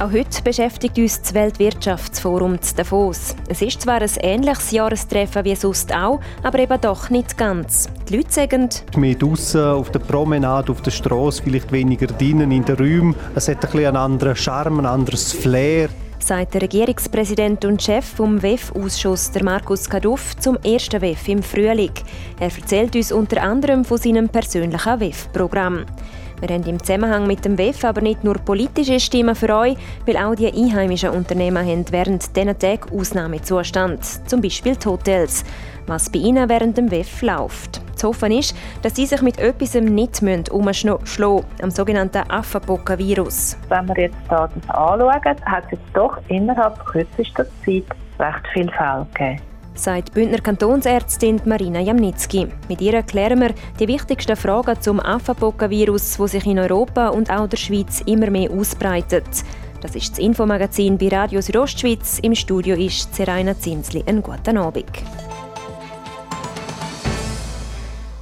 Auch heute beschäftigt uns das Weltwirtschaftsforum zu Davos. Es ist zwar ein ähnliches Jahrestreffen wie sonst auch, aber eben doch nicht ganz. Die Leute sagen, mehr draussen, auf der Promenade, auf der Straße, vielleicht weniger drinnen in den Räumen. Es hat ein bisschen einen anderen Charme, ein anderes Flair sagt der Regierungspräsident und Chef vom WEF-Ausschuss, Markus Kaduff, zum ersten WEF im Frühling. Er erzählt uns unter anderem von seinem persönlichen WEF-Programm. Wir haben im Zusammenhang mit dem WEF aber nicht nur politische Stimmen für euch, weil auch die einheimischen Unternehmen haben während diesen Tagen Ausnahmezustand, zum Beispiel die Hotels, was bei ihnen während dem WEF läuft. Zu hoffen ist, dass sie sich mit etwas nicht umschlagen müssen, am sogenannten Affenpockenvirus. Wenn wir jetzt das anschauen, hat es doch innerhalb kürzester Zeit recht viele Fälle gegeben sagt Bündner Kantonsärztin Marina Jamnitzki. Mit ihr klären wir die wichtigsten Fragen zum Affenpockenvirus, das sich in Europa und auch der Schweiz immer mehr ausbreitet. Das ist das Infomagazin bei Radio Südostschweiz. Im Studio ist Seraina Zinsli. Einen guten Abend.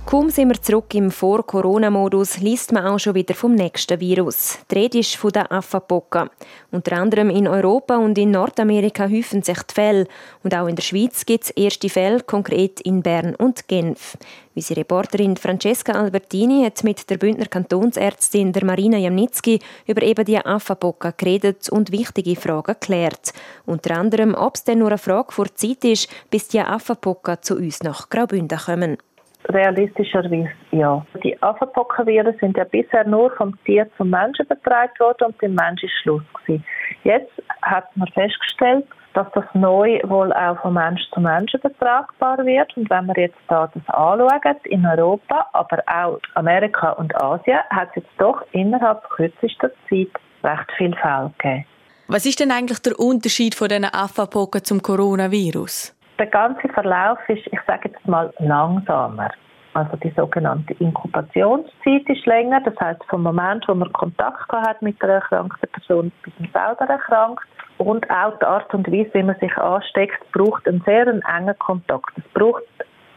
Kaum sind wir zurück im Vor-Corona-Modus, liest man auch schon wieder vom nächsten Virus. Die Rede ist von der Affenpocke. Unter anderem in Europa und in Nordamerika häufen sich die Fälle. Und auch in der Schweiz gibt es erste Fälle, konkret in Bern und Genf. Unsere Reporterin Francesca Albertini hat mit der Bündner Kantonsärztin der Marina Jamnitzki über eben die Affenpocke geredet und wichtige Fragen geklärt. Unter anderem, ob es denn nur eine Frage vor Zeit ist, bis die Affenpocke zu uns nach Graubünden kommen. Realistischerweise ja. Die Affenpockenviren sind ja bisher nur vom Tier zum Menschen übertragen worden und beim Mensch ist Schluss gewesen. Jetzt hat man festgestellt, dass das neu wohl auch von Mensch zu Mensch übertragbar wird. Und wenn wir jetzt da das anschauen, in Europa, aber auch Amerika und Asien, hat es jetzt doch innerhalb kürzester Zeit recht viele Fälle gegeben. Was ist denn eigentlich der Unterschied von diesen Affenpocken zum Coronavirus? Der ganze Verlauf ist, ich sage jetzt mal, langsamer. Also die sogenannte Inkubationszeit ist länger. Das heißt, vom Moment, wo man Kontakt hat mit der erkrankten Person, bis man selber erkrankt. Und auch die Art und Weise, wie man sich ansteckt, braucht einen sehr engen Kontakt. Es braucht,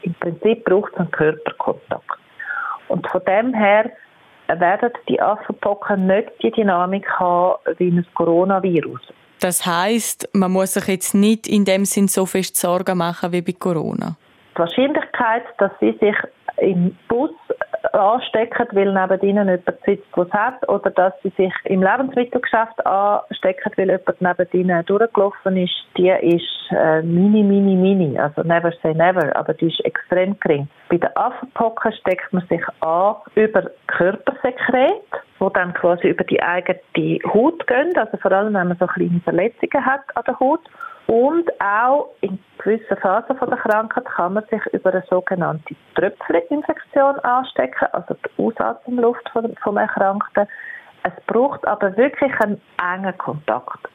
im Prinzip braucht es einen Körperkontakt. Und von dem her werden die Affenpocken nicht die Dynamik haben wie ein Coronavirus. Das heißt, man muss sich jetzt nicht in dem Sinn so fest Sorgen machen wie bei Corona. Die Wahrscheinlichkeit, dass sie sich im Bus anstecken, weil neben ihnen jemand sitzt, der es hat, oder dass sie sich im Lebensmittelgeschäft anstecken, weil jemand neben ihnen durchgelaufen ist, die ist äh, mini, mini, mini. Also never say never, aber die ist extrem gering. Bei den Affenpocken steckt man sich an über Körpersekret, wo dann quasi über die eigene Haut gehen, also vor allem, wenn man so kleine Verletzungen hat an der Haut. Und auch in gewissen Phasen der Krankheit kann man sich über eine sogenannte Tröpfcheninfektion anstecken, also die Ausatemluft vom Erkrankten. Es braucht aber wirklich einen engen Kontakt.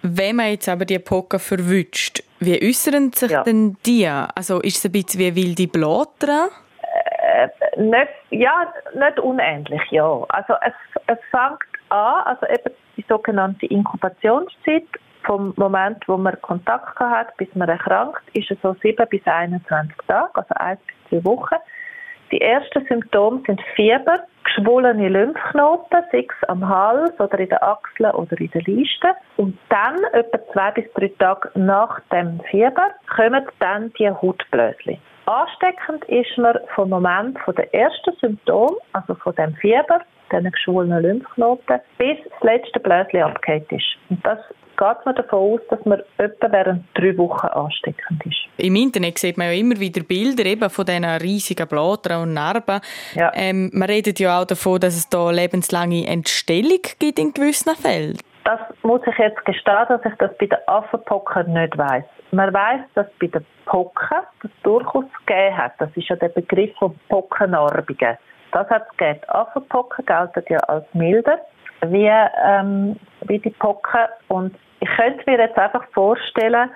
Wenn man jetzt aber die Pocken verwünscht, wie äußern sich ja. denn die? Also ist es ein bisschen wie wilde Blattern? Äh, nicht, ja, nicht unähnlich, ja. Also es, es fängt an, also eben die sogenannte Inkubationszeit vom Moment, wo man Kontakt hat, bis man erkrankt, ist es so 7 bis 21 Tage, also 1 bis 2 Wochen. Die ersten Symptome sind Fieber, geschwollene Lymphknoten, sei es am Hals oder in den Achseln oder in den Leisten. Und dann, etwa zwei bis drei Tage nach dem Fieber, kommen dann die Hautblöschen. Ansteckend ist man vom Moment von der ersten Symptom, also von dem Fieber, diesen geschwollenen Lymphknoten, bis das letzte Blöschen abgehakt ist. Und das geht man davon aus, dass man etwa während drei Wochen ansteckend ist. Im Internet sieht man ja immer wieder Bilder eben von diesen riesigen Blättern und Narben. Ja. Ähm, man redet ja auch davon, dass es da lebenslange Entstellung gibt in gewissen Fällen. Das muss ich jetzt gestehen, dass ich das bei den Affenpocken nicht weiß. Man weiß, dass bei den Pocken das durchaus gegeben hat. Das ist ja der Begriff von Pockennarbigen. Das hat es gegeben. Affenpocken gelten ja als milder wie, ähm, wie die Pocken. Und ich könnte mir jetzt einfach vorstellen,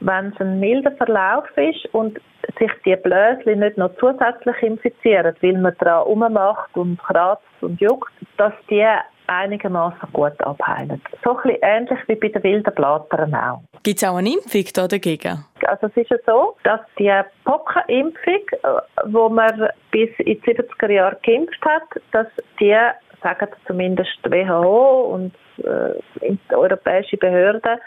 wenn es ein milder Verlauf ist und sich die Blöschen nicht noch zusätzlich infizieren, weil man daran rummacht und kratzt und juckt, dass die einigermaßen gut abheilen. So ein bisschen ähnlich wie bei den wilden Blattern auch. Gibt es auch eine Impfung da dagegen? Also es ist ja so, dass die Pockenimpfung, äh, wo man bis in die 70er Jahre geimpft hat, dass die, sagen zumindest die WHO und äh, die europäische Behörden,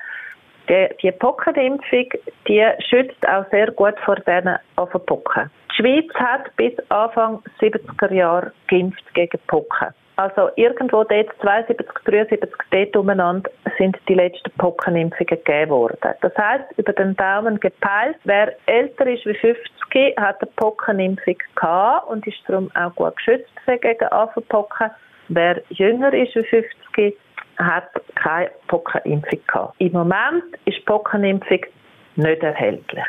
die, die Pockenimpfung, die schützt auch sehr gut vor diesen Affenpocken. Die Schweiz hat bis Anfang 70er Jahre geimpft gegen Pocken. Also irgendwo dort 72, 73 dort umeinander sind die letzten Pockenimpfungen gegeben worden. Das heißt, über den Daumen gepeilt, wer älter ist wie 50, hat eine Pockenimpfung gehabt und ist darum auch gut geschützt gegen Affenpocken. Wer jünger ist wie 50, hat keine Pockenimpfung gehabt. Im Moment ist die Pockenimpfung nicht erhältlich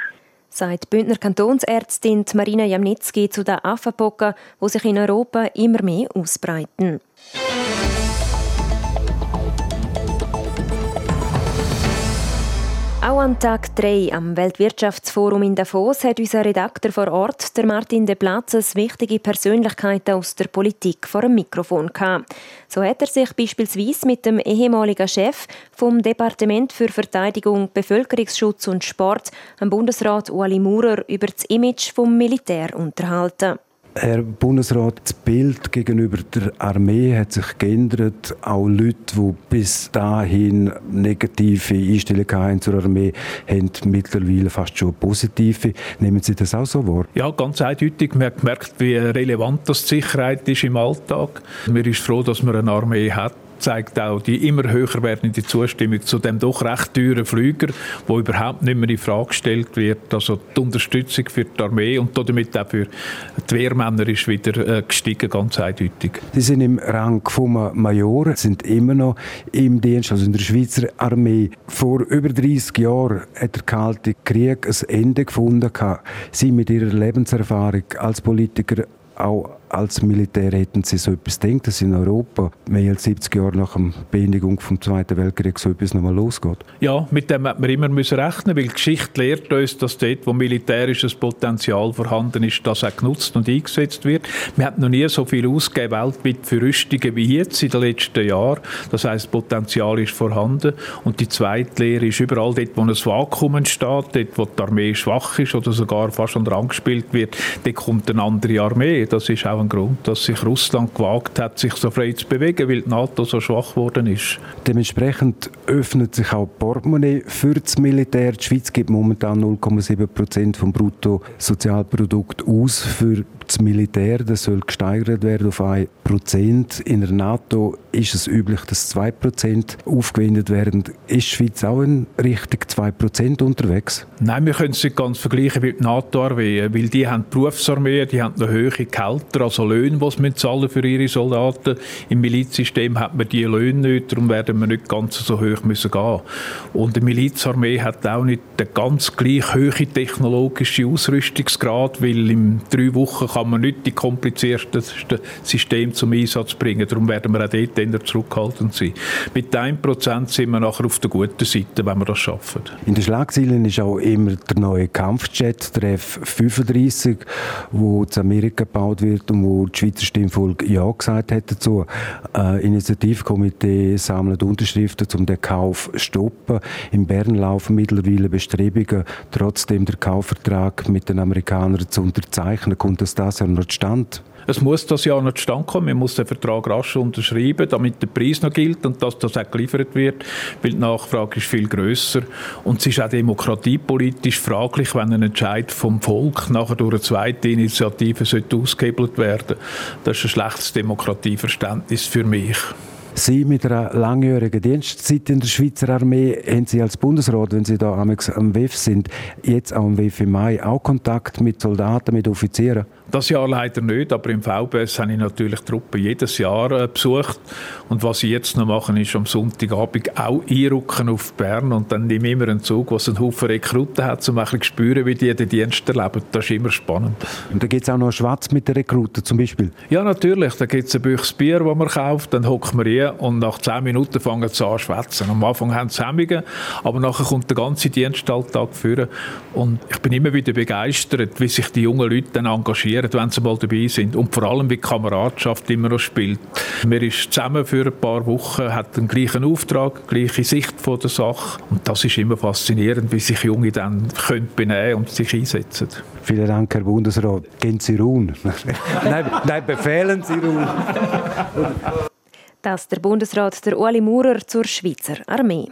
sagt Bündner Kantonsärztin Marina Jamnitzki zu den Affenpocken, die sich in Europa immer mehr ausbreiten. Auch am Tag 3 am Weltwirtschaftsforum in Davos hat unser Redakteur vor Ort, der Martin de Platzes, wichtige Persönlichkeiten aus der Politik vor dem Mikrofon gehabt. So hat er sich beispielsweise mit dem ehemaligen Chef vom Departement für Verteidigung, Bevölkerungsschutz und Sport, dem Bundesrat Ueli Maurer, über das Image vom Militär unterhalten. Herr Bundesrat, das Bild gegenüber der Armee hat sich geändert. Auch Leute, die bis dahin negative Einstellungen hatten zur Armee, haben mittlerweile fast schon positive. Nehmen Sie das auch so wahr? Ja, ganz eindeutig. Man hat gemerkt, wie relevant das die Sicherheit ist im Alltag. Man ist froh, dass man eine Armee hat zeigt auch die immer höher werdende Zustimmung zu dem doch recht teuren Flüger, wo überhaupt nicht mehr in Frage gestellt wird. Also die Unterstützung für die Armee und damit auch für die Wehrmänner ist wieder äh, gestiegen, ganz eindeutig. Sie sind im Rang von Major, sind immer noch im Dienst, also in der Schweizer Armee. Vor über 30 Jahren hat der Kalte Krieg ein Ende gefunden. Sie mit ihrer Lebenserfahrung als Politiker auch als Militär hätten Sie so etwas denkt, dass in Europa mehr als 70 Jahre nach der Beendigung des Zweiten Weltkriegs so etwas nochmal losgeht? Ja, mit dem hat man immer müssen rechnen, weil die Geschichte lehrt uns, dass dort, wo militärisches Potenzial vorhanden ist, das auch genutzt und eingesetzt wird. Wir haben noch nie so viel ausgegeben weltweit für Rüstungen wie jetzt in den letzten Jahren. Das heißt, Potenzial ist vorhanden. Und die zweite Lehre ist überall dort, wo ein Vakuum entsteht, dort, wo die Armee schwach ist oder sogar fast an Rang gespielt wird, dort kommt eine andere Armee. Das ist auch ein Grund, dass sich Russland gewagt hat, sich so frei zu bewegen, weil die NATO so schwach geworden ist. Dementsprechend öffnet sich auch Portemonnaie für das Militär. Die Schweiz gibt momentan 0,7 Prozent vom Bruttosozialprodukt aus für das Militär. Das soll gesteigert werden auf 1 Prozent. In der NATO ist es üblich, dass 2 Prozent aufgewendet werden. Ist die Schweiz auch in Richtung 2 Prozent unterwegs? Nein, wir können es nicht ganz vergleichen mit der NATO-Armee, weil die haben Berufsarmee, die haben eine höhere Gehälter, also Löhne, die sie zahlen für ihre Soldaten. Im Milizsystem hat man diese Löhne nicht, darum werden wir nicht ganz so hoch müssen gehen. Und die Milizarmee hat auch nicht den ganz gleich hohen technologischen Ausrüstungsgrad, weil in drei Wochen kann man nicht die kompliziertesten Systeme zum Einsatz bringen. Darum werden wir auch dort eher zurückhaltend sein. Mit 1% sind wir nachher auf der guten Seite, wenn wir das schaffen. In den Schlagzeilen ist auch immer der neue Kampfjet, der F-35, wo in Amerika gebaut wird und wo die Schweizer Stimmvolk Ja gesagt hat dazu. Ein Initiativkomitee sammelt Unterschriften, um den Kauf zu stoppen. In Bern laufen mittlerweile Bestrebungen, trotzdem den Kaufvertrag mit den Amerikanern zu unterzeichnen. Kommt das das Jahr noch zustande? Es muss das Jahr noch zustande kommen. Man muss den Vertrag rasch unterschreiben, damit der Preis noch gilt und dass das auch geliefert wird, weil die Nachfrage ist viel größer und es ist auch demokratiepolitisch fraglich, wenn ein Entscheid vom Volk nachher durch eine zweite Initiative sollte ausgehebelt werden. Das ist ein schlechtes Demokratieverständnis für mich. Sie mit einer langjährigen Dienstzeit in der Schweizer Armee haben Sie als Bundesrat, wenn Sie da am WEF sind, jetzt auch am WEF im Mai auch Kontakt mit Soldaten, mit Offizieren? Das Jahr leider nicht, aber im VBS habe ich natürlich Truppen jedes Jahr äh, besucht. Und was ich jetzt noch mache, ist am Sonntagabend auch einrücken auf Bern und dann nehme ich immer einen Zug, es einen Haufen Rekruten hat, um ein bisschen zu spüren, wie die den Dienst erleben. Das ist immer spannend. Und da gibt es auch noch Schwarz mit den Rekruten zum Beispiel? Ja, natürlich. Da gibt es ein Büchs Bier, das man kauft, dann hockt man rein und nach zehn Minuten fangen sie an zu schwätzen. Am Anfang haben sie Hemmungen, aber nachher kommt der ganze Dienstalltag führen und ich bin immer wieder begeistert, wie sich die jungen Leute dann engagieren motivieren, wenn sie mal dabei sind. Und vor allem, wie die Kameradschaft immer noch spielt. Man ist zusammen für ein paar Wochen, hat den gleichen Auftrag, gleiche Sicht von der Sache. Und das ist immer faszinierend, wie sich Junge dann können benehmen und sich einsetzen. Vielen Dank, Herr Bundesrat. Gehen Sie ruhen. nein, nein, befehlen Sie ruhen. Das der Bundesrat der Ueli Maurer zur Schweizer Armee.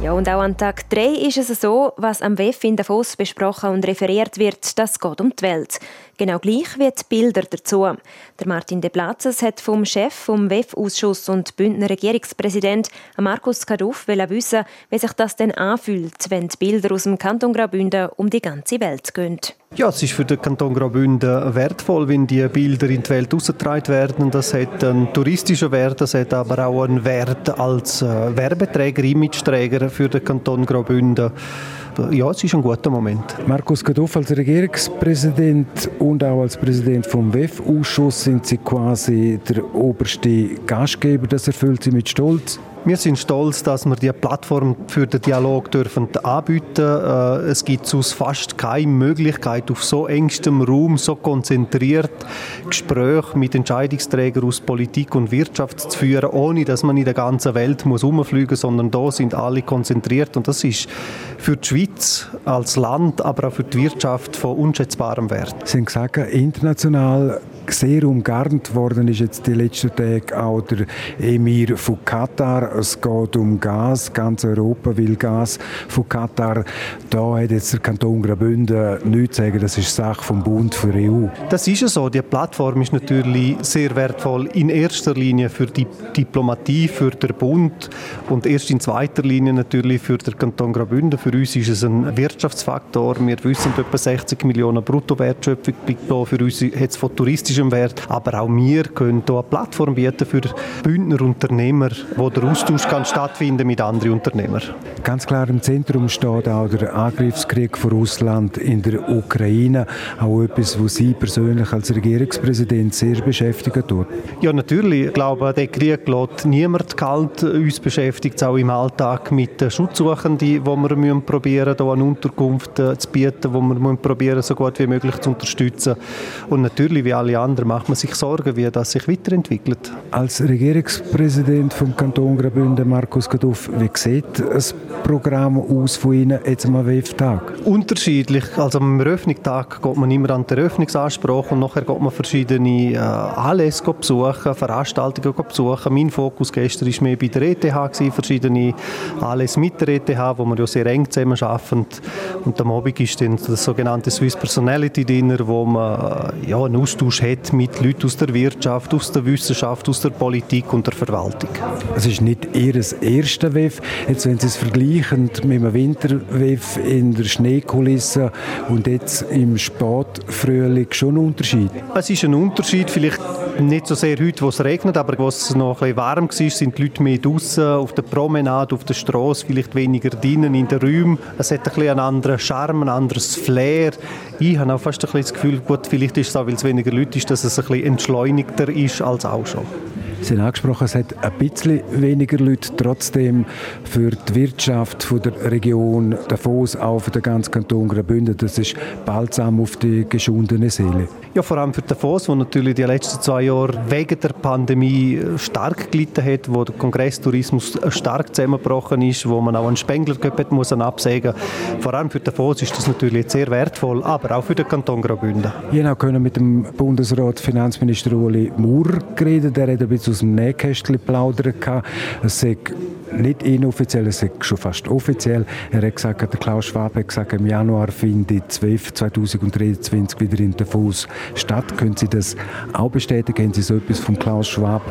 Ja, und auch an Tag 3 ist es so, was am WEF in Davos besprochen und referiert wird, das geht um die Welt. Genau gleich wie die Bilder dazu. Der Martin de Platzes hat vom Chef vom WEF-Ausschuss und Bündner Regierungspräsident Markus Kaduff wissen, wie sich das denn anfühlt, wenn die Bilder aus dem Kanton Graubünden um die ganze Welt gehen. Ja, es ist für den Kanton Graubünden wertvoll, wenn die Bilder in die Welt ausgetragen werden. Das hat einen touristischen Wert, das hat aber auch einen Wert als äh, Werbeträger, Imageträger für den Kanton Graubünden. Ja, es ist ein guter Moment. Markus Gadoff als Regierungspräsident und auch als Präsident vom WEF-Ausschuss sind Sie quasi der oberste Gastgeber. Das erfüllt Sie mit Stolz. Wir sind stolz, dass wir die Plattform für den Dialog dürfen anbieten. Äh, es gibt sonst fast keine Möglichkeit, auf so engstem Raum, so konzentriert Gespräche mit Entscheidungsträgern aus Politik und Wirtschaft zu führen, ohne dass man in der ganzen Welt muss umfliegen muss, sondern da sind alle konzentriert und das ist für die Schweiz als Land, aber auch für die Wirtschaft von unschätzbarem Wert. Sie haben gesagt, international sehr umgarnt worden ist jetzt die letzten Tage auch der Emir von Katar. Es geht um Gas, ganz Europa will Gas von Katar. Da hat jetzt der Kanton Graubünden nichts zu sagen, das ist Sache vom Bund für die EU. Das ist ja so. Die Plattform ist natürlich sehr wertvoll in erster Linie für die Diplomatie, für den Bund und erst in zweiter Linie natürlich für den Kanton Graubünden. Für uns ist es ein Wirtschaftsfaktor. Wir wissen, etwa 60 Millionen Bruttowertschöpfung Für uns hat es von touristischen politischem Wert. Aber auch wir können hier eine Plattform bieten für Bündner Unternehmer, wo der Austausch kann stattfinden mit anderen Unternehmern. Ganz klar im Zentrum steht auch der Angriffskrieg von Russland in der Ukraine. Auch etwas, was Sie persönlich als Regierungspräsident sehr beschäftigen tut. Ja, natürlich. Ich glaube, der Krieg lässt niemand kalt. Uns beschäftigt es auch im Alltag mit den Schutzsuchenden, die wir müssen probieren, hier eine Unterkunft äh, zu bieten, wo wir probieren, so gut wie möglich zu unterstützen. Und natürlich, wie alle anderen anderen macht man sich Sorgen, wie das sich weiterentwickelt. Als Regierungspräsident vom Kanton Graubünden, Markus Gaduff, wie sieht das Programm aus von Ihnen jetzt am WEF-Tag? Unterschiedlich. Also am Eröffnungstag geht man immer an den Eröffnungsanspruch und nachher geht man verschiedene äh, Anlässe besuchen, Veranstaltungen besuchen. Mein Fokus gestern war mehr bei der ETH, gewesen, verschiedene Anlässe mit der ETH, wo wir ja sehr eng zusammen arbeiten. Und am Abend ist dann das sogenannte Swiss Personality Dinner, wo man äh, ja, einen Austausch hat hat mit Leuten aus der Wirtschaft, aus der Wissenschaft, aus der Politik und der Verwaltung. Es ist nicht Ihr erstes WEF. Jetzt, wenn Sie es vergleichen mit einem Winter-WEF in der Schneekulisse und jetzt im Spätfrühling, schon ein Unterschied? Es ist ein Unterschied, vielleicht nicht so sehr heute, wo es regnet, aber wo es noch ein bisschen warm war, sind die Leute mehr draußen, auf der Promenade, auf der Straße, vielleicht weniger drinnen in den Räumen. Es hat ein bisschen einen anderen Charme, ein anderes Flair. Ich habe auch fast ein bisschen das Gefühl, gut, vielleicht ist es auch, weil es weniger Leute ist, dass es ein bisschen entschleunigter ist als auch schon. Sie haben angesprochen, es hat ein bisschen weniger Leute, trotzdem für die Wirtschaft von der Region Davos, auch für den ganzen Kanton Graubünden, das ist balsam auf die geschundene Seele. Ja, vor allem für Davos, wo natürlich die letzten zwei Jahre wegen der Pandemie stark gelitten hat, wo der Kongresstourismus stark zusammengebrochen ist, wo man auch einen Spengler hat muss absägen. Vor allem für Davos ist das natürlich sehr wertvoll, aber auch für den Kanton Graubünden. Ich habe können mit dem Bundesrat Finanzminister Uli Maurer geredet, der hat ein bisschen aus dem Nähkästchen plaudern Es sei nicht inoffiziell, es ist schon fast offiziell. Er hat gesagt, der Klaus Schwab hat gesagt, im Januar findet 12 2023 wieder in Davos statt. Können Sie das auch bestätigen? Haben Sie so etwas von Klaus Schwab,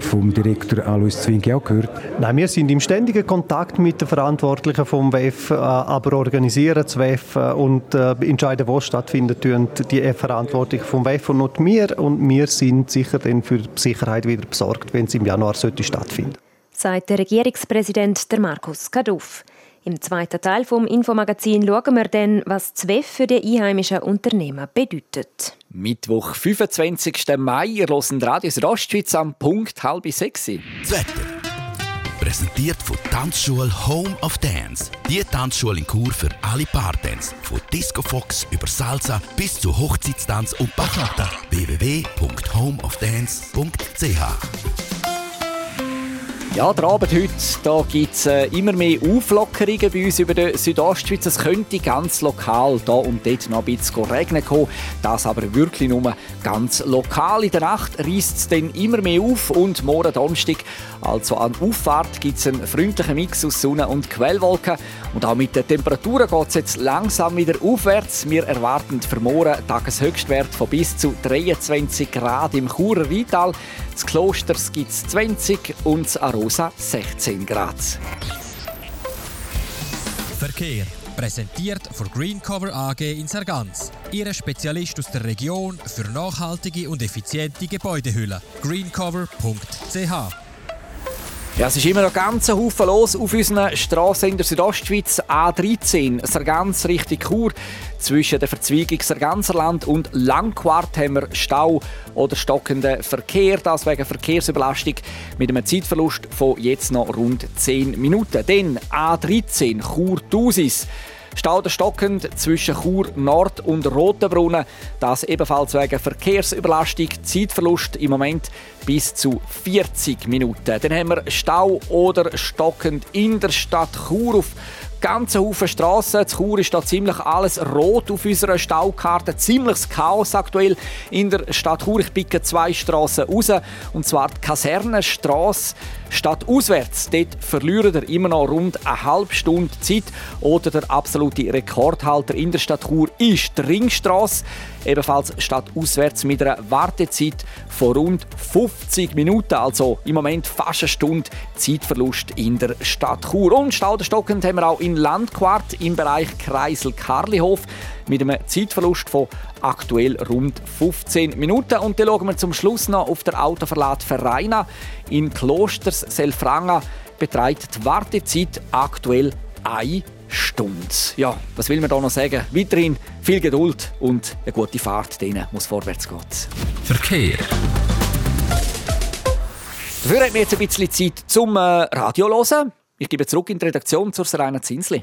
vom Direktor Alois Zwingi auch gehört? Nein, wir sind im ständigen Kontakt mit den Verantwortlichen vom WEF, äh, aber organisieren das WEF äh, und äh, entscheiden, wo es stattfindet, die Verantwortlichen vom WEF und nicht wir. Und wir sind sicher dann für die Sicherheit wieder besorgt, wenn es im Januar sollte stattfinden sagt der Regierungspräsident der Markus Kaduff. Im zweiten Teil vom Infomagazin schauen wir dann, was ZWEF für die einheimischen Unternehmen bedeutet. Mittwoch, 25. Mai, ihr hört Radios Rostschwitz am Punkt halb sechs. Das Wetter. Präsentiert von Tanzschule Home of Dance. Die Tanzschule in Kur für alle Partens. Von Disco Fox über Salsa bis zu Hochzeitstanz und Bachata. www.homeofdance.ch ja, der Abend heute, da gibt es äh, immer mehr Auflockerungen bei uns über der Südostschweiz. Es könnte ganz lokal da und dort noch ein bisschen regnen kommen. Das aber wirklich nur ganz lokal. In der Nacht reißt es dann immer mehr auf und morgen Donnerstag, also an Auffahrt, gibt es einen freundlichen Mix aus Sonne und Quellwolken. Und auch mit den Temperaturen geht es jetzt langsam wieder aufwärts. Wir erwarten für morgen Tageshöchstwert von bis zu 23 Grad im Churer Rheintal. Das Klosters gibt es 20 und das Arosa 16 Grad. Verkehr. Präsentiert von Greencover AG in Sargans. Ihre Spezialist aus der Region für nachhaltige und effiziente Gebäudehülle. greencover.ch ja, es ist immer noch ganz ein Haufen los auf unseren Straßen in der Südostschweiz. A13, Sargans Richtung Chur. Zwischen der Verzweigung Sarganserland und Langquart haben wir Stau oder stockenden Verkehr. Das wegen Verkehrsüberlastung mit einem Zeitverlust von jetzt noch rund 10 Minuten. Dann A13, Chur-Tusis. Stau der stockend zwischen Chur Nord und Rotenbrunnen. Das ebenfalls wegen Verkehrsüberlastung, Zeitverlust im Moment bis zu 40 Minuten. Dann haben wir Stau oder stockend in der Stadt Chur auf ganzen Haufen Strassen. In Chur ist da ziemlich alles rot auf unserer Staukarte. Ziemliches Chaos aktuell in der Stadt Chur. Ich picke zwei Strassen raus. Und zwar die Kasernenstrasse Statt auswärts, dort verlieren er immer noch rund eine halbe Stunde Zeit. Oder der absolute Rekordhalter in der Stadt Chur ist die Ringstrasse. Ebenfalls statt auswärts mit einer Wartezeit von rund 50 Minuten. Also im Moment fast eine Stunde Zeitverlust in der Stadt Chur. Und stauderstockend haben wir auch in Landquart im Bereich Kreisel-Karlihof mit einem Zeitverlust von aktuell rund 15 Minuten. Und dann schauen wir zum Schluss noch auf der Autoverlad Vereina in Klosters Selfranga beträgt die Wartezeit aktuell eine Stunde. Ja, was will man da noch sagen? Weiterhin viel Geduld und eine gute Fahrt, denen muss vorwärts gehen. Verkehr. Dafür hat mir jetzt ein bisschen Zeit zum äh, Radio hören. Ich gebe zurück in die Redaktion zur Serena Zinsli.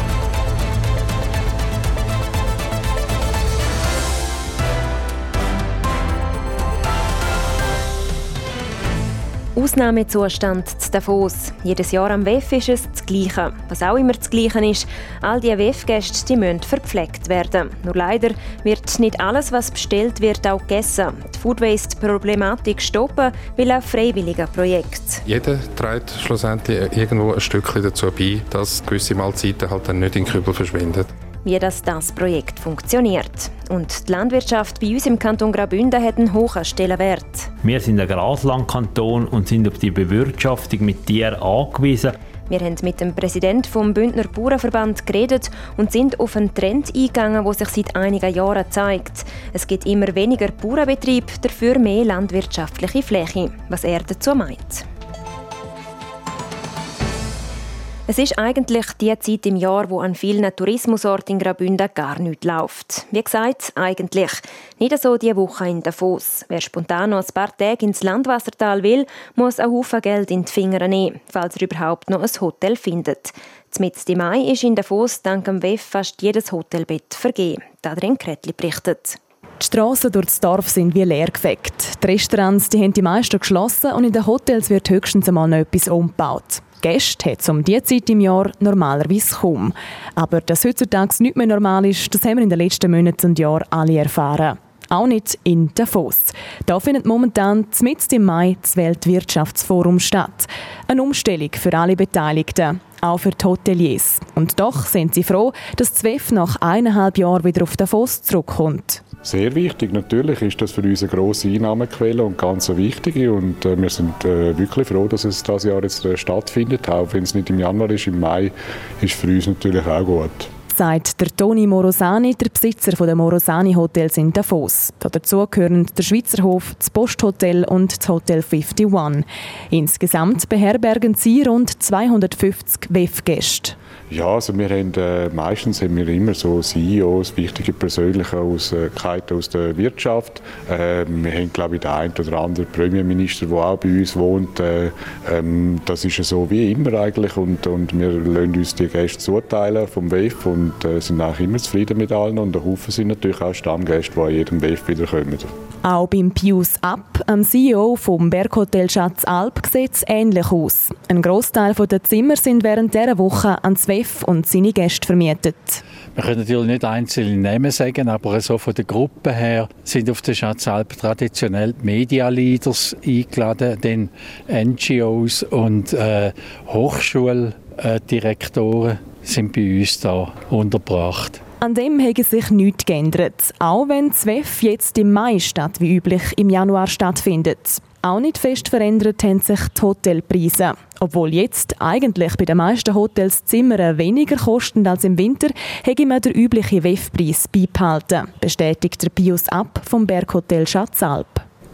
Ausnahmezustand zu Davos. Jedes Jahr am WEF ist es das Gleiche. Was auch immer das Gleiche ist, all die WEF-Gäste müssen verpflegt werden. Nur leider wird nicht alles, was bestellt wird, auch gegessen. Die Food Waste-Problematik stoppen will ein freiwilliger Projekt. Jeder trägt schlussendlich irgendwo ein Stückchen dazu bei, dass gewisse Mahlzeiten halt dann nicht in den Kübel verschwinden wie das, das Projekt funktioniert. Und die Landwirtschaft bei uns im Kanton Graubünden hat einen hohen Stellenwert. Wir sind ein Graslandkanton und sind auf die Bewirtschaftung mit Tieren angewiesen. Wir haben mit dem Präsidenten vom Bündner Bauernverband geredet und sind auf einen Trend eingegangen, der sich seit einigen Jahren zeigt. Es gibt immer weniger Bauernbetrieb, dafür mehr landwirtschaftliche Fläche. Was er dazu meint. Es ist eigentlich die Zeit im Jahr, wo an vielen Tourismusorten in Graubünden gar nichts läuft. Wie gesagt, eigentlich. Nicht so die Woche in Davos. Wer spontan noch ein paar Tage ins Landwassertal will, muss einen Haufen Geld in die Finger nehmen, falls er überhaupt noch ein Hotel findet. Zum Mai ist in Davos dank dem WEF fast jedes Hotelbett vergeben. Adrian Kretli berichtet. Die Strassen durch das Dorf sind wie leer gefegt. Die Restaurants die haben die meisten geschlossen und in den Hotels wird höchstens einmal noch etwas umgebaut. Gäste hat es um diese Zeit im Jahr normalerweise kaum. Aber dass heutzutage nicht mehr normal ist, das haben wir in den letzten Monaten und Jahren alle erfahren. Auch nicht in Davos. Da findet momentan mitten im Mai das Weltwirtschaftsforum statt. Eine Umstellung für alle Beteiligten, auch für die Hoteliers. Und doch sind sie froh, dass das WEF nach eineinhalb Jahren wieder auf Davos zurückkommt. Sehr wichtig. Natürlich ist das für uns eine grosse Einnahmequelle und ganz eine wichtige. Und äh, wir sind äh, wirklich froh, dass es dieses Jahr jetzt äh, stattfindet. Auch wenn es nicht im Januar ist, im Mai ist für uns natürlich auch gut sagt der Toni Morosani, der Besitzer der Morosani Hotels in Davos. Dazu gehören der Schweizer Hof, das Posthotel und das Hotel 51. Insgesamt beherbergen sie rund 250 WEF-Gäste. Ja, also wir haben, äh, meistens haben wir immer so CEOs, wichtige Persönlichkeiten aus der Wirtschaft. Äh, wir haben, glaube ich, den einen oder anderen Premierminister, der auch bei uns wohnt. Äh, ähm, das ist ja so wie immer eigentlich und, und wir lassen uns die Gäste zuteilen vom WEF und äh, sind auch immer zufrieden mit allen und der Haufen sind natürlich auch Stammgäste, die an jedem WEF wiederkommen. Auch beim Pius App, dem CEO vom Berghotel Schatz Alp, sieht es ähnlich aus. Ein Großteil der Zimmer sind während dieser Woche ans WEF und seine Gäste vermietet. Wir können natürlich nicht einzelne Namen sagen, aber so von der Gruppe her sind auf der Schatz Alp traditionell Media Leaders eingeladen, dann NGOs und äh, Hochschuldirektoren sind bei uns da untergebracht. An dem hat sich nichts geändert, auch wenn das WEF jetzt im Mai statt wie üblich im Januar stattfindet. Auch nicht fest verändert haben sich die Hotelpreise. Obwohl jetzt eigentlich bei den meisten Hotels Zimmer weniger kosten als im Winter, hätte man den üblichen WEF-Preis beibehalten, bestätigt der Pius Ab vom Berghotel Schatzalp.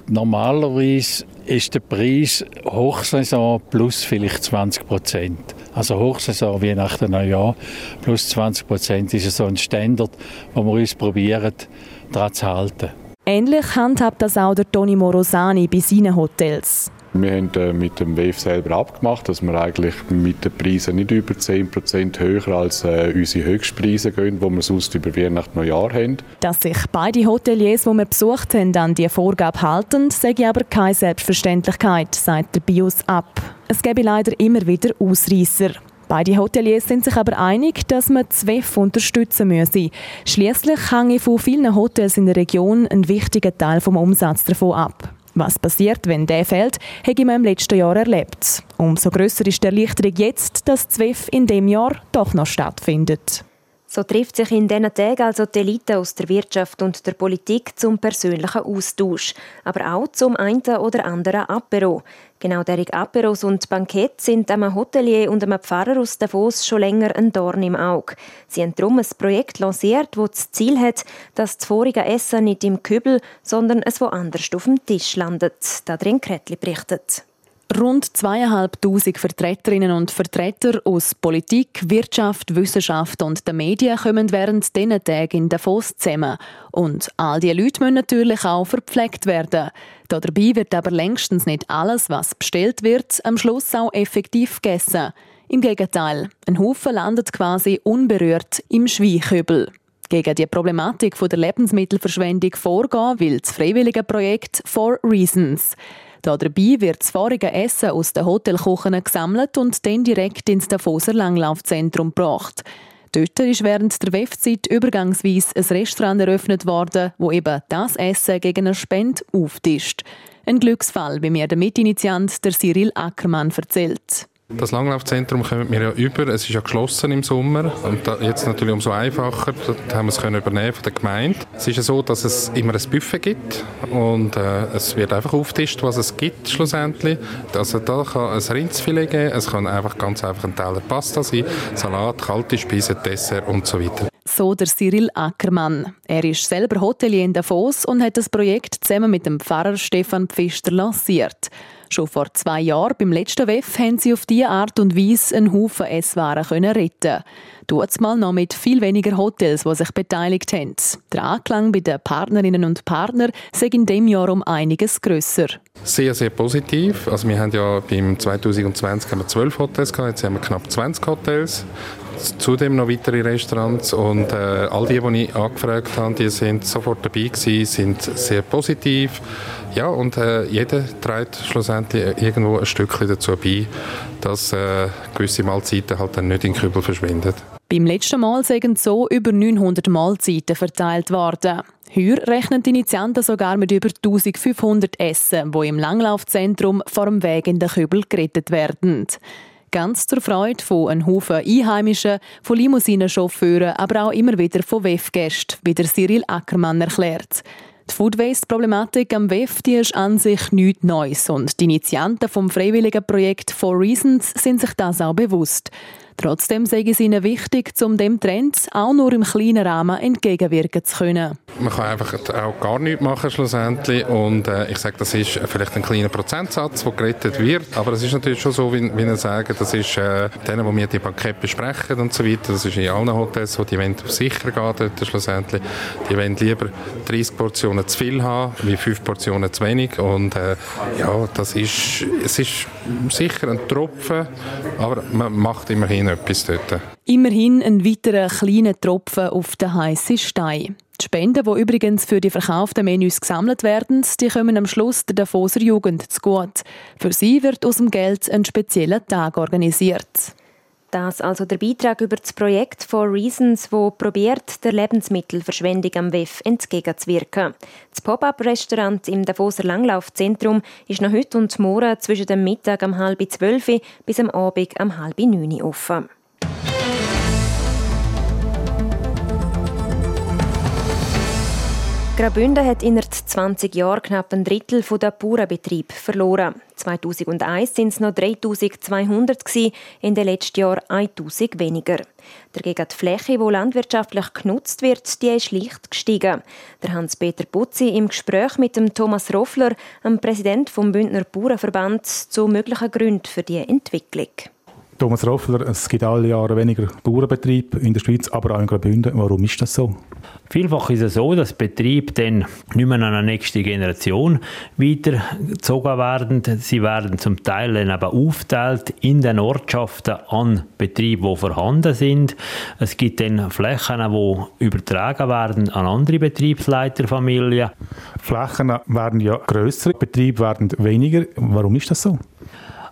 Normalerweise ist der Preis Hochsaison plus vielleicht 20 Prozent. Also Hochsaison wie nach dem Neujahr plus 20 Prozent ist so ein Standard, wo wir uns probieren, daran zu halten. Ähnlich handhabt das auch der Toni Morosani bei seinen Hotels. Wir haben äh, mit dem WEF selber abgemacht, dass wir eigentlich mit den Preisen nicht über 10% höher als äh, unsere Höchstpreise gehen, die wir sonst über Weihnachten Neujahr haben. Dass sich beide Hoteliers, die wir besucht haben, an diese Vorgabe halten, sage aber keine Selbstverständlichkeit, sagt der BIOS ab. Es gäbe leider immer wieder Ausreißer. Beide Hoteliers sind sich aber einig, dass man ZWEF unterstützen müsse. Schließlich hänge von vielen Hotels in der Region ein wichtiger Teil vom Umsatz davon ab. Was passiert, wenn der fällt, habe man im letzten Jahr erlebt. Umso grösser ist die Erleichterung jetzt, dass ZWEF in dem Jahr doch noch stattfindet. So trifft sich in diesen Tagen also die Elite aus der Wirtschaft und der Politik zum persönlichen Austausch, aber auch zum einen oder anderen Apero. Genau derige Aperos und Bankett sind einem Hotelier und einem Pfarrer aus Davos schon länger ein Dorn im Auge. Sie haben darum ein Projekt lanciert, das das Ziel hat, dass das vorige Essen nicht im Kübel, sondern es woanders auf dem Tisch landet. Darin Kretli berichtet. Rund zweieinhalbtausend Vertreterinnen und Vertreter aus Politik, Wirtschaft, Wissenschaft und den Medien kommen während diesen Tagen in Davos zusammen. Und all diese Leute müssen natürlich auch verpflegt werden. Dabei wird aber längstens nicht alles, was bestellt wird, am Schluss auch effektiv gegessen. Im Gegenteil, ein Haufen landet quasi unberührt im Schweinkübel. Gegen die Problematik der Lebensmittelverschwendung vorgehen will das freiwillige Projekt Four Reasons. Dabei wird das vorige Essen aus den Hotelküchen gesammelt und dann direkt ins Davoser Langlaufzentrum gebracht. Dort ist während der WEF-Zeit übergangsweise ein Restaurant eröffnet worden, wo eben das Essen gegen eine Spende auftischt. Ein Glücksfall, wie mir der Mitinitiant der Cyril Ackermann erzählt. Das Langlaufzentrum kommen wir ja über. Es ist ja geschlossen im Sommer und jetzt natürlich umso einfacher. Da haben wir es können übernehmen von der Gemeinde. Es ist ja so, dass es immer ein Buffet gibt und äh, es wird einfach auftischt, was es gibt schlussendlich. Also da kann ein Rindsfilet geben, es kann einfach ganz einfach ein Teller Pasta sein, Salat, kalte Speisen, Dessert und so weiter so der Cyril Ackermann. Er ist selber Hotelier in Davos und hat das Projekt zusammen mit dem Pfarrer Stefan Pfister lanciert. Schon vor zwei Jahren, beim letzten WEF, haben sie auf diese Art und Weise einen Haufen Esswaren können retten Tut's mal noch mit viel weniger Hotels, die sich beteiligt haben. Der Anklang bei den Partnerinnen und Partnern sei in dem Jahr um einiges grösser. Sehr, sehr positiv. Also wir haben ja beim 2020 haben wir 12 Hotels jetzt haben wir knapp 20 Hotels zudem noch weitere Restaurants und äh, all die, die ich angefragt habe, die sind sofort dabei gewesen, sind sehr positiv. Ja, und äh, jeder trägt schlussendlich irgendwo ein Stückchen dazu bei, dass äh, gewisse Mahlzeiten halt dann nicht in den Kübel verschwinden. Beim letzten Mal sind so über 900 Mahlzeiten verteilt worden. Heuer rechnen die Initianten sogar mit über 1500 Essen, die im Langlaufzentrum vor dem Weg in den Kübel gerettet werden. Ganz zur Freude von einem Haufen Einheimischen, von Limousinenchauffeuren, aber auch immer wieder von WEF-Gästen, wie der Cyril Ackermann erklärt. Die Food Waste-Problematik am WEF die ist an sich nichts Neues und die Initianten vom freiwilligen Projekt Four Reasons sind sich das auch bewusst. Trotzdem sei es ihnen wichtig, um dem Trend auch nur im kleinen Rahmen entgegenwirken zu können. Man kann einfach auch gar nichts machen schlussendlich. Und äh, ich sage, das ist vielleicht ein kleiner Prozentsatz, der gerettet wird, aber es ist natürlich schon so, wie, wie ich sage, das ist äh, denen, wo wir die Pakete besprechen und so weiter, das ist in allen Hotels, wo die wollen sicher gehen schlussendlich, die wollen lieber 30 Portionen zu viel haben, wie 5 Portionen zu wenig. Und äh, ja, das ist, es ist sicher ein Tropfen, aber man macht immerhin etwas dort. Immerhin ein weiterer kleiner Tropfen auf den heißen Stein. Die Spenden, die übrigens für die verkauften Menüs gesammelt werden, die kommen am Schluss der Davoser Jugend zu gut. Für sie wird aus dem Geld ein spezieller Tag organisiert. Das also der Beitrag über das Projekt For Reasons, wo probiert, der Lebensmittelverschwendung am WEF entgegenzuwirken. Das Pop-up-Restaurant im Davoser Langlaufzentrum ist noch heute und morgen zwischen dem Mittag um halb zwölf bis am Abend um halb neun offen. Graubünden hat innerhalb 20 Jahren knapp ein Drittel der Bauernbetriebe verloren. 2001 waren es noch 3200, in den letzten Jahren 1000 weniger. Dagegen die Fläche, die landwirtschaftlich genutzt wird, die ist leicht gestiegen. Der Hans-Peter Putzi im Gespräch mit dem Thomas Roffler, dem Präsident vom Bündner Bauernverband, zu möglichen Gründen für die Entwicklung. Thomas Roffler, es gibt alle Jahre weniger Bauernbetriebe in der Schweiz, aber auch in Graubünden. Warum ist das so? Vielfach ist es so, dass Betriebe dann nicht mehr an eine nächste Generation weitergezogen werden. Sie werden zum Teil dann eben aufgeteilt in den Ortschaften an Betriebe, die vorhanden sind. Es gibt dann Flächen, die übertragen werden an andere Betriebsleiterfamilien. Flächen werden ja grösser, Betriebe werden weniger. Warum ist das so?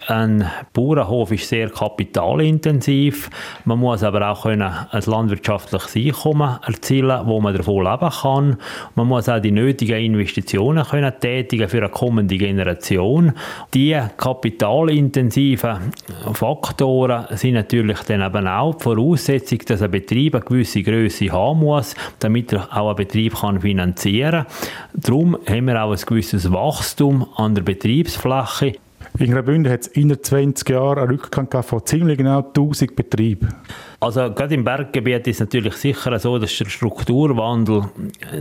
Ein Bauernhof ist sehr kapitalintensiv. Man muss aber auch können ein landwirtschaftliches Einkommen erzielen, wo man davon leben kann. Man muss auch die nötigen Investitionen können tätigen für eine kommende Generation. Die kapitalintensiven Faktoren sind natürlich dann eben auch die Voraussetzung, dass ein Betrieb eine gewisse Größe haben muss, damit er auch einen Betrieb kann finanzieren kann. Darum haben wir auch ein gewisses Wachstum an der Betriebsfläche. In Graubünden hat es in 20 Jahren einen Rückgang von ziemlich genau 1000 Betrieben. Also gerade im Berggebiet ist es natürlich sicher so, dass der Strukturwandel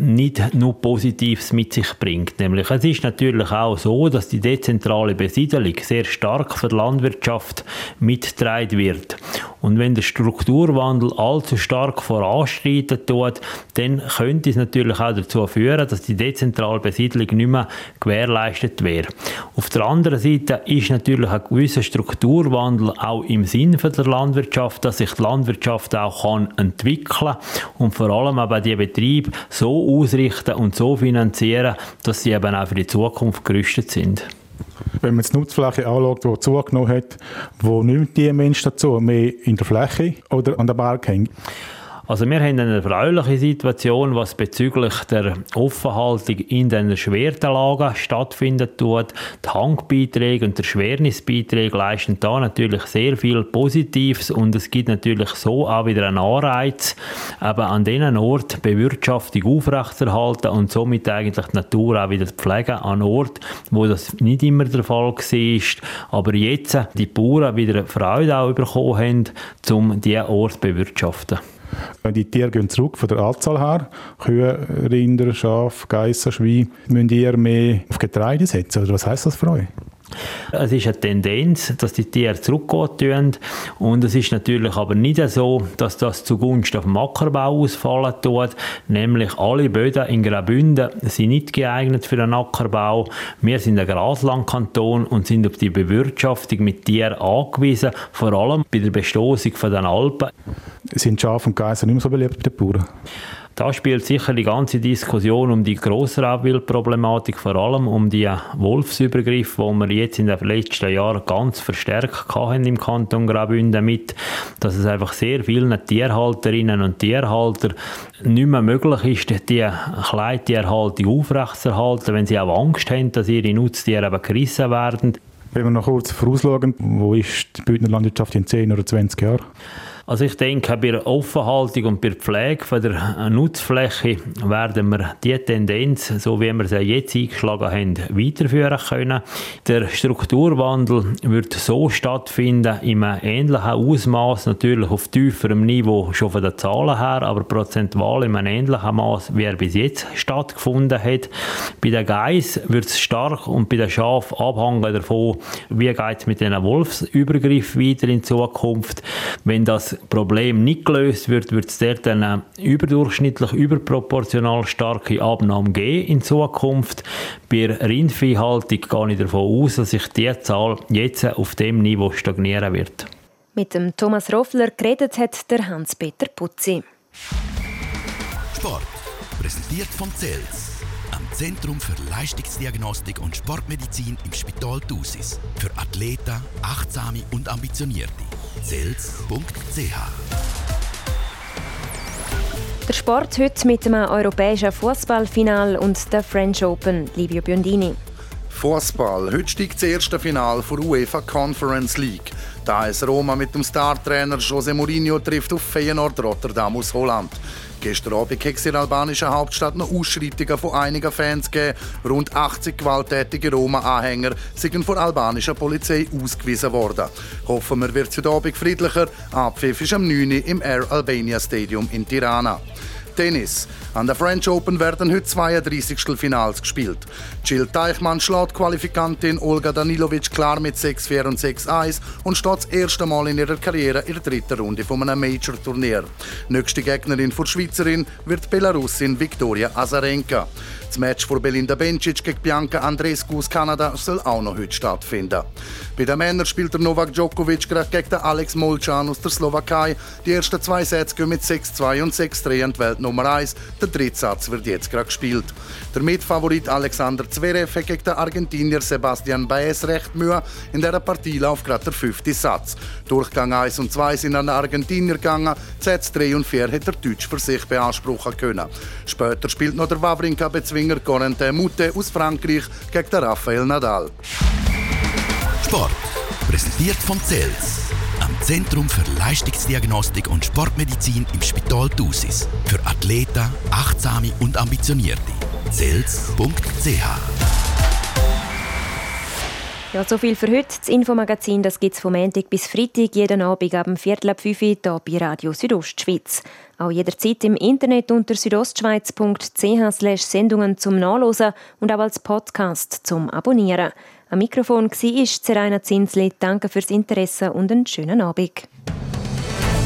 nicht nur Positives mit sich bringt. Nämlich es ist natürlich auch so, dass die dezentrale Besiedelung sehr stark für die Landwirtschaft mitgetragen wird. Und wenn der Strukturwandel allzu stark voranschreiten tut, dann könnte es natürlich auch dazu führen, dass die dezentrale Besiedlung nicht mehr gewährleistet wäre. Auf der anderen Seite ist natürlich ein gewisser Strukturwandel auch im Sinn der Landwirtschaft, dass sich die Landwirtschaft Landwirtschaft auch kann entwickeln und vor allem aber die Betriebe so ausrichten und so finanzieren, dass sie eben auch für die Zukunft gerüstet sind. Wenn man die Nutzfläche anschaut, die zugenommen hat, wo nimmt die Mensch dazu? Mehr in der Fläche oder an der Berg hängt? Also wir haben eine erfreuliche Situation, was bezüglich der Offenhaltung in den erschwerten Lagen stattfindet tut. Die Hangbeiträge und der Schwernisbeiträge leisten da natürlich sehr viel Positives und es gibt natürlich so auch wieder einen Anreiz, eben an diesen Ort Bewirtschaftung aufrechterhalten und somit eigentlich die Natur auch wieder pflegen an Ort, wo das nicht immer der Fall war, aber jetzt die Bauern wieder Freude auch bekommen haben, um diesen Ort zu bewirtschaften. Die Tiere gehen zurück von der Anzahl her. Kühe, Rinder, Schaf, Geissen, Schweine. Müssen ihr mehr auf Getreide setzen? Oder was heisst das für euch? Es ist eine Tendenz, dass die Tiere zurückgehen und es ist natürlich aber nicht so, dass das zugunsten vom Ackerbau ausfallen tut, nämlich alle Böden in Graubünden sind nicht geeignet für den Ackerbau. Wir sind ein Graslandkanton und sind auf die Bewirtschaftung mit Tieren angewiesen, vor allem bei der Bestoßung den Alpen. Sind Schafe und Geiser nicht mehr so beliebt bei den Bauern? Da spielt sicher die ganze Diskussion um die Grossraubwildproblematik, vor allem um die Wolfsübergriffe, die wir jetzt in den letzten Jahren ganz verstärkt hatten im Kanton Graubünden mit, dass es einfach sehr vielen Tierhalterinnen und Tierhalter nicht mehr möglich ist, die Kleintierhaltung aufrechtzuerhalten, wenn sie auch Angst haben, dass ihre Nutztiere eben gerissen werden. Wenn wir noch kurz vorausschauen, wo ist die Bündner Landwirtschaft in 10 oder 20 Jahren? Also ich denke, bei der Offenhaltung und bei der Pflege von der Nutzfläche werden wir die Tendenz, so wie wir sie jetzt eingeschlagen haben, weiterführen können. Der Strukturwandel wird so stattfinden, in einem ähnlichen Ausmaß, natürlich auf tieferem Niveau schon von den Zahlen her, aber prozentual in einem ähnlichen Maß, wie er bis jetzt stattgefunden hat. Bei den Geiss wird es stark und bei den Schafen abhängen davon, wie geht es mit den Wolfsübergriff weiter in Zukunft. Wenn das Problem nicht gelöst wird, wird es dort eine überdurchschnittlich, überproportional starke Abnahme geben in Zukunft. Bei Rindviehhaltung gehe ich davon aus, dass sich die Zahl jetzt auf dem Niveau stagnieren wird. Mit dem Thomas Roffler geredet hat der Hans-Peter Putzi. Sport, präsentiert vom CELS, am Zentrum für Leistungsdiagnostik und Sportmedizin im Spital Thusis. Für Athleten, Achtsame und Ambitionierte. CELS.ch der Sport heute mit dem europäischen Fußballfinal und der French Open. Livio Biondini. Fußball. Heute steigt das erste Finale der UEFA Conference League. Da AS Roma mit dem Startrainer José Mourinho trifft auf Feyenoord Rotterdam aus Holland. Gestern Abend hat es in der albanischen Hauptstadt noch Ausschreitungen von einigen Fans gegeben. Rund 80 gewalttätige Roma-Anhänger sind von der albanischen Polizei ausgewiesen worden. Hoffen wir, wird es heute Abend friedlicher. Abpfiff ist am 9. im Air Albania Stadium in Tirana. Tennis. An der French Open werden heute 32. Finals gespielt. Jill Teichmann schlägt Qualifikantin Olga Danilovic klar mit 6-4 und 6-1 und steht das erste Mal in ihrer Karriere in der dritten Runde von einem Major-Turnier. Nächste Gegnerin für Schweizerin wird Belarusin Viktoria Azarenka. Das Match für Belinda Bencic gegen Bianca Andreescu aus Kanada soll auch noch heute stattfinden. Bei den Männern spielt der Novak Djokovic gerade gegen Alex Molchan aus der Slowakei. Die ersten zwei Sätze gehen mit 6-2 und 6-3 an die Welt Nummer 1. Der dritte Satz wird jetzt gerade gespielt. Der Mitfavorit Alexander Zverev hat gegen den Argentinier Sebastian Baez recht Mühe. In dieser Partie läuft gerade der fünfte Satz. Durchgang 1 und 2 sind an den Argentinier gegangen. Sätze 3 und 4 hat der Deutsch für sich beanspruchen können. Später spielt noch der Wawrinka-Bezwinger Corentin Moutet aus Frankreich gegen den Rafael Nadal. Sport. Präsentiert vom CELS. Zentrum für Leistungsdiagnostik und Sportmedizin im Spital Thusis. Für Athleten, Achtsame und Ambitionierte. CELS.ch ja, so viel für heute. Das Infomagazin gibt es vom Montag bis Freitag jeden Abend ab dem Viertel ab 5 Uhr hier bei Radio Südostschweiz. Auch jederzeit im Internet unter südostschweiz.ch Sendungen zum Nachlesen und auch als Podcast zum Abonnieren. Am Mikrofon war Zeraina Zinsli. Danke fürs Interesse und einen schönen Abend.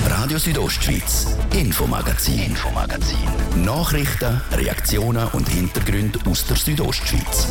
Radio Südostschweiz, Infomagazin, Infomagazin. Nachrichten, Reaktionen und Hintergründe aus der Südostschweiz.